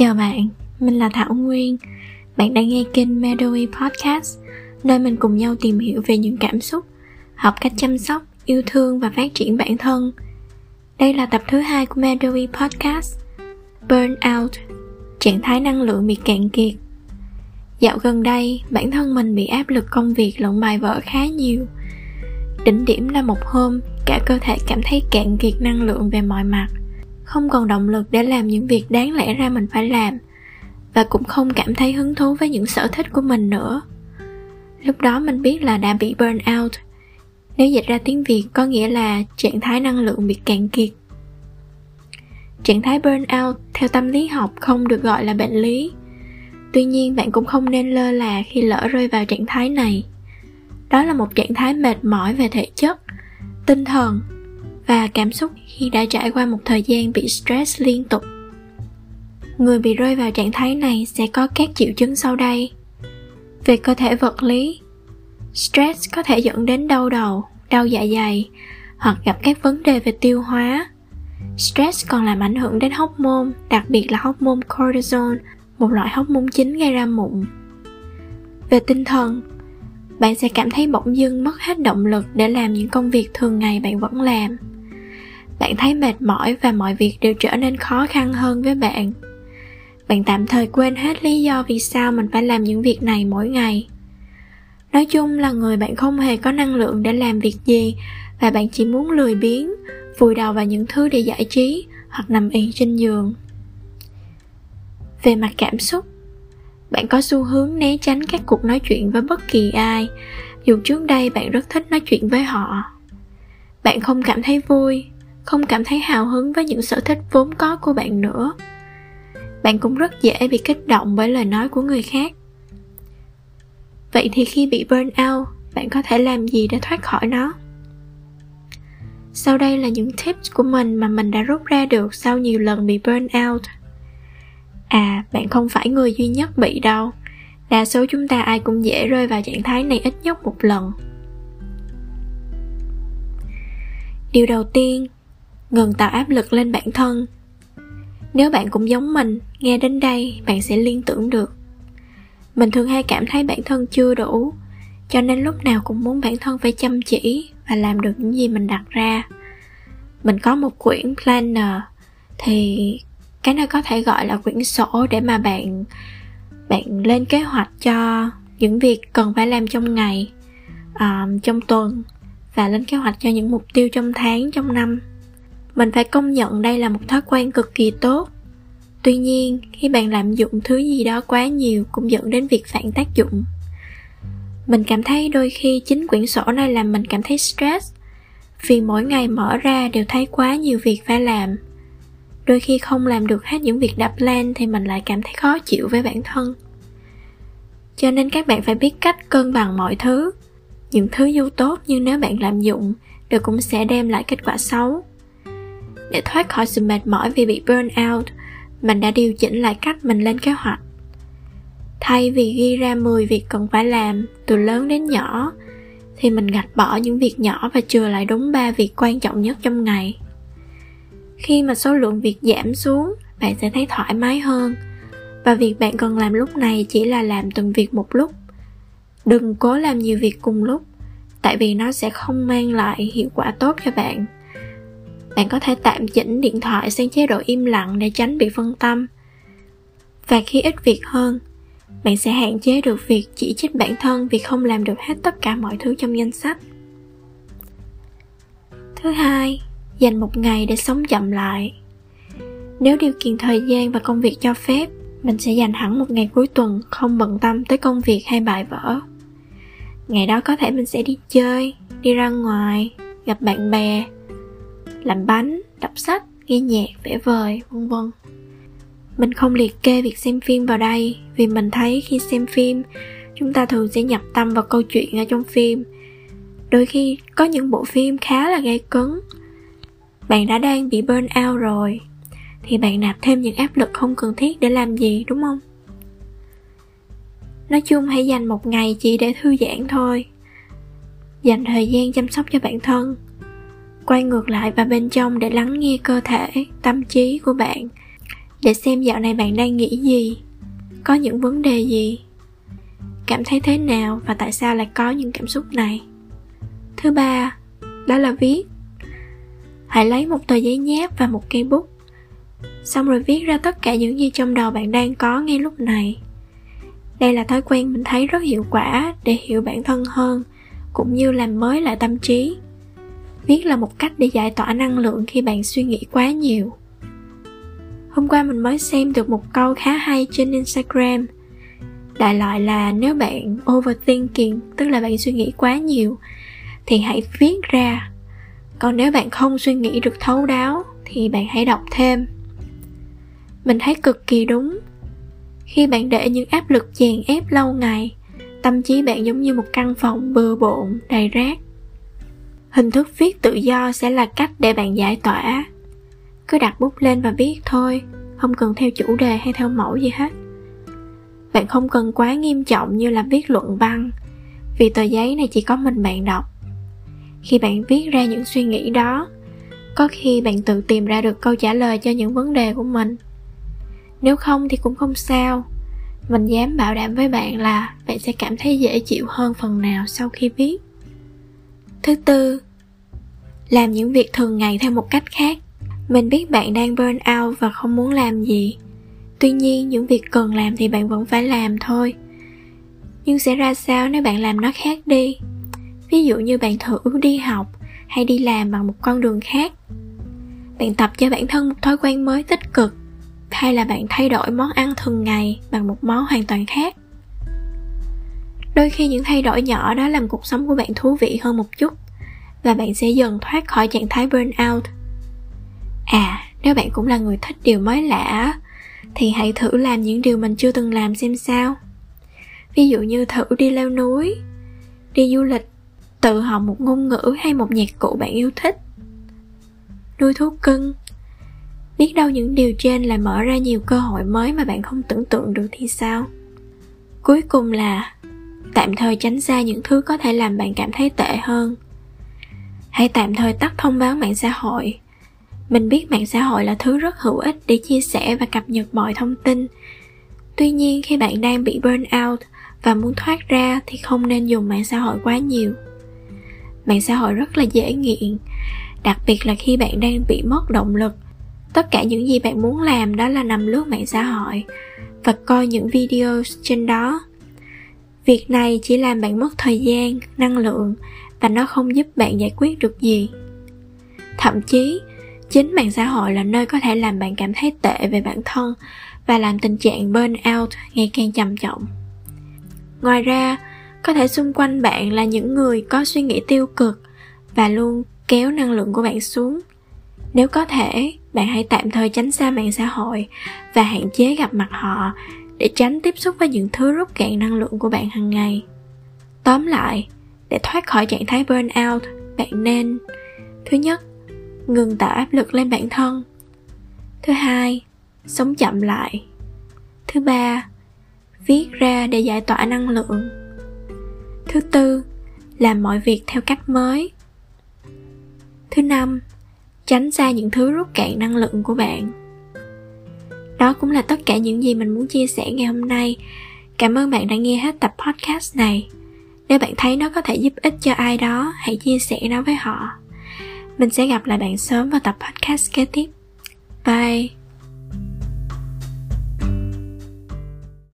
Chào bạn, mình là Thảo Nguyên. Bạn đang nghe kênh Meadowy Podcast, nơi mình cùng nhau tìm hiểu về những cảm xúc, học cách chăm sóc, yêu thương và phát triển bản thân. Đây là tập thứ hai của Meadowy Podcast, Burnout, trạng thái năng lượng bị cạn kiệt. Dạo gần đây, bản thân mình bị áp lực công việc lẫn bài vở khá nhiều. Đỉnh điểm là một hôm, cả cơ thể cảm thấy cạn kiệt năng lượng về mọi mặt không còn động lực để làm những việc đáng lẽ ra mình phải làm, và cũng không cảm thấy hứng thú với những sở thích của mình nữa. Lúc đó mình biết là đã bị burn out. Nếu dịch ra tiếng việt có nghĩa là trạng thái năng lượng bị cạn kiệt. Trạng thái burn out theo tâm lý học không được gọi là bệnh lý. Tuy nhiên, bạn cũng không nên lơ là khi lỡ rơi vào trạng thái này. Đó là một trạng thái mệt mỏi về thể chất, tinh thần và cảm xúc khi đã trải qua một thời gian bị stress liên tục. Người bị rơi vào trạng thái này sẽ có các triệu chứng sau đây. Về cơ thể vật lý, stress có thể dẫn đến đau đầu, đau dạ dày, hoặc gặp các vấn đề về tiêu hóa. Stress còn làm ảnh hưởng đến hóc môn đặc biệt là hóc môn cortisol một loại hóc môn chính gây ra mụn. Về tinh thần, bạn sẽ cảm thấy bỗng dưng mất hết động lực để làm những công việc thường ngày bạn vẫn làm bạn thấy mệt mỏi và mọi việc đều trở nên khó khăn hơn với bạn. Bạn tạm thời quên hết lý do vì sao mình phải làm những việc này mỗi ngày. Nói chung là người bạn không hề có năng lượng để làm việc gì và bạn chỉ muốn lười biếng, vùi đầu vào những thứ để giải trí hoặc nằm yên trên giường. Về mặt cảm xúc, bạn có xu hướng né tránh các cuộc nói chuyện với bất kỳ ai, dù trước đây bạn rất thích nói chuyện với họ. Bạn không cảm thấy vui không cảm thấy hào hứng với những sở thích vốn có của bạn nữa. Bạn cũng rất dễ bị kích động bởi lời nói của người khác. Vậy thì khi bị burn out, bạn có thể làm gì để thoát khỏi nó? Sau đây là những tips của mình mà mình đã rút ra được sau nhiều lần bị burn out. À bạn không phải người duy nhất bị đâu. Đa số chúng ta ai cũng dễ rơi vào trạng thái này ít nhất một lần. Điều đầu tiên ngừng tạo áp lực lên bản thân. Nếu bạn cũng giống mình nghe đến đây bạn sẽ liên tưởng được. Mình thường hay cảm thấy bản thân chưa đủ cho nên lúc nào cũng muốn bản thân phải chăm chỉ và làm được những gì mình đặt ra. Mình có một quyển planner thì cái này có thể gọi là quyển sổ để mà bạn bạn lên kế hoạch cho những việc cần phải làm trong ngày um, trong tuần và lên kế hoạch cho những mục tiêu trong tháng trong năm mình phải công nhận đây là một thói quen cực kỳ tốt. Tuy nhiên, khi bạn lạm dụng thứ gì đó quá nhiều cũng dẫn đến việc phản tác dụng. Mình cảm thấy đôi khi chính quyển sổ này làm mình cảm thấy stress, vì mỗi ngày mở ra đều thấy quá nhiều việc phải làm. Đôi khi không làm được hết những việc đã plan thì mình lại cảm thấy khó chịu với bản thân. Cho nên các bạn phải biết cách cân bằng mọi thứ. Những thứ dù tốt nhưng nếu bạn lạm dụng, đều cũng sẽ đem lại kết quả xấu để thoát khỏi sự mệt mỏi vì bị burn out, mình đã điều chỉnh lại cách mình lên kế hoạch. Thay vì ghi ra 10 việc cần phải làm từ lớn đến nhỏ, thì mình gạch bỏ những việc nhỏ và chừa lại đúng 3 việc quan trọng nhất trong ngày. Khi mà số lượng việc giảm xuống, bạn sẽ thấy thoải mái hơn và việc bạn cần làm lúc này chỉ là làm từng việc một lúc. Đừng cố làm nhiều việc cùng lúc, tại vì nó sẽ không mang lại hiệu quả tốt cho bạn bạn có thể tạm chỉnh điện thoại sang chế độ im lặng để tránh bị phân tâm. Và khi ít việc hơn, bạn sẽ hạn chế được việc chỉ trích bản thân vì không làm được hết tất cả mọi thứ trong danh sách. Thứ hai, dành một ngày để sống chậm lại. Nếu điều kiện thời gian và công việc cho phép, mình sẽ dành hẳn một ngày cuối tuần không bận tâm tới công việc hay bài vở ngày đó có thể mình sẽ đi chơi, đi ra ngoài, gặp bạn bè làm bánh, đọc sách, nghe nhạc, vẽ vời, vân vân. Mình không liệt kê việc xem phim vào đây vì mình thấy khi xem phim, chúng ta thường sẽ nhập tâm vào câu chuyện ở trong phim. Đôi khi có những bộ phim khá là gây cứng. Bạn đã đang bị burn out rồi, thì bạn nạp thêm những áp lực không cần thiết để làm gì đúng không? Nói chung hãy dành một ngày chỉ để thư giãn thôi. Dành thời gian chăm sóc cho bản thân, quay ngược lại vào bên trong để lắng nghe cơ thể, tâm trí của bạn. Để xem dạo này bạn đang nghĩ gì, có những vấn đề gì, cảm thấy thế nào và tại sao lại có những cảm xúc này. Thứ ba, đó là viết. Hãy lấy một tờ giấy nháp và một cây bút, xong rồi viết ra tất cả những gì trong đầu bạn đang có ngay lúc này. Đây là thói quen mình thấy rất hiệu quả để hiểu bản thân hơn, cũng như làm mới lại tâm trí viết là một cách để giải tỏa năng lượng khi bạn suy nghĩ quá nhiều. Hôm qua mình mới xem được một câu khá hay trên instagram. Đại loại là nếu bạn overthinking, tức là bạn suy nghĩ quá nhiều, thì hãy viết ra. Còn nếu bạn không suy nghĩ được thấu đáo, thì bạn hãy đọc thêm. Mình thấy cực kỳ đúng. Khi bạn để những áp lực chèn ép lâu ngày, tâm trí bạn giống như một căn phòng bừa bộn, đầy rác hình thức viết tự do sẽ là cách để bạn giải tỏa. Cứ đặt bút lên và viết thôi, không cần theo chủ đề hay theo mẫu gì hết. Bạn không cần quá nghiêm trọng như là viết luận văn, vì tờ giấy này chỉ có mình bạn đọc. Khi bạn viết ra những suy nghĩ đó, có khi bạn tự tìm ra được câu trả lời cho những vấn đề của mình. Nếu không thì cũng không sao. Mình dám bảo đảm với bạn là bạn sẽ cảm thấy dễ chịu hơn phần nào sau khi viết thứ tư, làm những việc thường ngày theo một cách khác. Mình biết bạn đang burn out và không muốn làm gì. Tuy nhiên, những việc cần làm thì bạn vẫn phải làm thôi. Nhưng sẽ ra sao nếu bạn làm nó khác đi? Ví dụ như bạn thử đi học hay đi làm bằng một con đường khác. Bạn tập cho bản thân một thói quen mới tích cực, hay là bạn thay đổi món ăn thường ngày bằng một món hoàn toàn khác đôi khi những thay đổi nhỏ đó làm cuộc sống của bạn thú vị hơn một chút, và bạn sẽ dần thoát khỏi trạng thái burnout. À nếu bạn cũng là người thích điều mới lạ, thì hãy thử làm những điều mình chưa từng làm xem sao. Ví dụ như thử đi leo núi, đi du lịch, tự học một ngôn ngữ hay một nhạc cụ bạn yêu thích. Nuôi thú cưng. Biết đâu những điều trên lại mở ra nhiều cơ hội mới mà bạn không tưởng tượng được thì sao? Cuối cùng là tạm thời tránh xa những thứ có thể làm bạn cảm thấy tệ hơn. Hãy tạm thời tắt thông báo mạng xã hội. Mình biết mạng xã hội là thứ rất hữu ích để chia sẻ và cập nhật mọi thông tin. Tuy nhiên, khi bạn đang bị burn out và muốn thoát ra thì không nên dùng mạng xã hội quá nhiều. Mạng xã hội rất là dễ nghiện, đặc biệt là khi bạn đang bị mất động lực. Tất cả những gì bạn muốn làm đó là nằm lướt mạng xã hội và coi những video trên đó việc này chỉ làm bạn mất thời gian, năng lượng, và nó không giúp bạn giải quyết được gì. Thậm chí, chính mạng xã hội là nơi có thể làm bạn cảm thấy tệ về bản thân và làm tình trạng burn out ngày càng trầm trọng. Ngoài ra, có thể xung quanh bạn là những người có suy nghĩ tiêu cực và luôn kéo năng lượng của bạn xuống. Nếu có thể, bạn hãy tạm thời tránh xa mạng xã hội và hạn chế gặp mặt họ để tránh tiếp xúc với những thứ rút cạn năng lượng của bạn hàng ngày. Tóm lại, để thoát khỏi trạng thái burnout, bạn nên, thứ nhất, ngừng tạo áp lực lên bản thân. Thứ hai, sống chậm lại. Thứ ba, viết ra để giải tỏa năng lượng. Thứ tư, làm mọi việc theo cách mới. Thứ năm, tránh xa những thứ rút cạn năng lượng của bạn đó cũng là tất cả những gì mình muốn chia sẻ ngày hôm nay. Cảm ơn bạn đã nghe hết tập podcast này. Nếu bạn thấy nó có thể giúp ích cho ai đó, hãy chia sẻ nó với họ. Mình sẽ gặp lại bạn sớm vào tập podcast kế tiếp. Bye.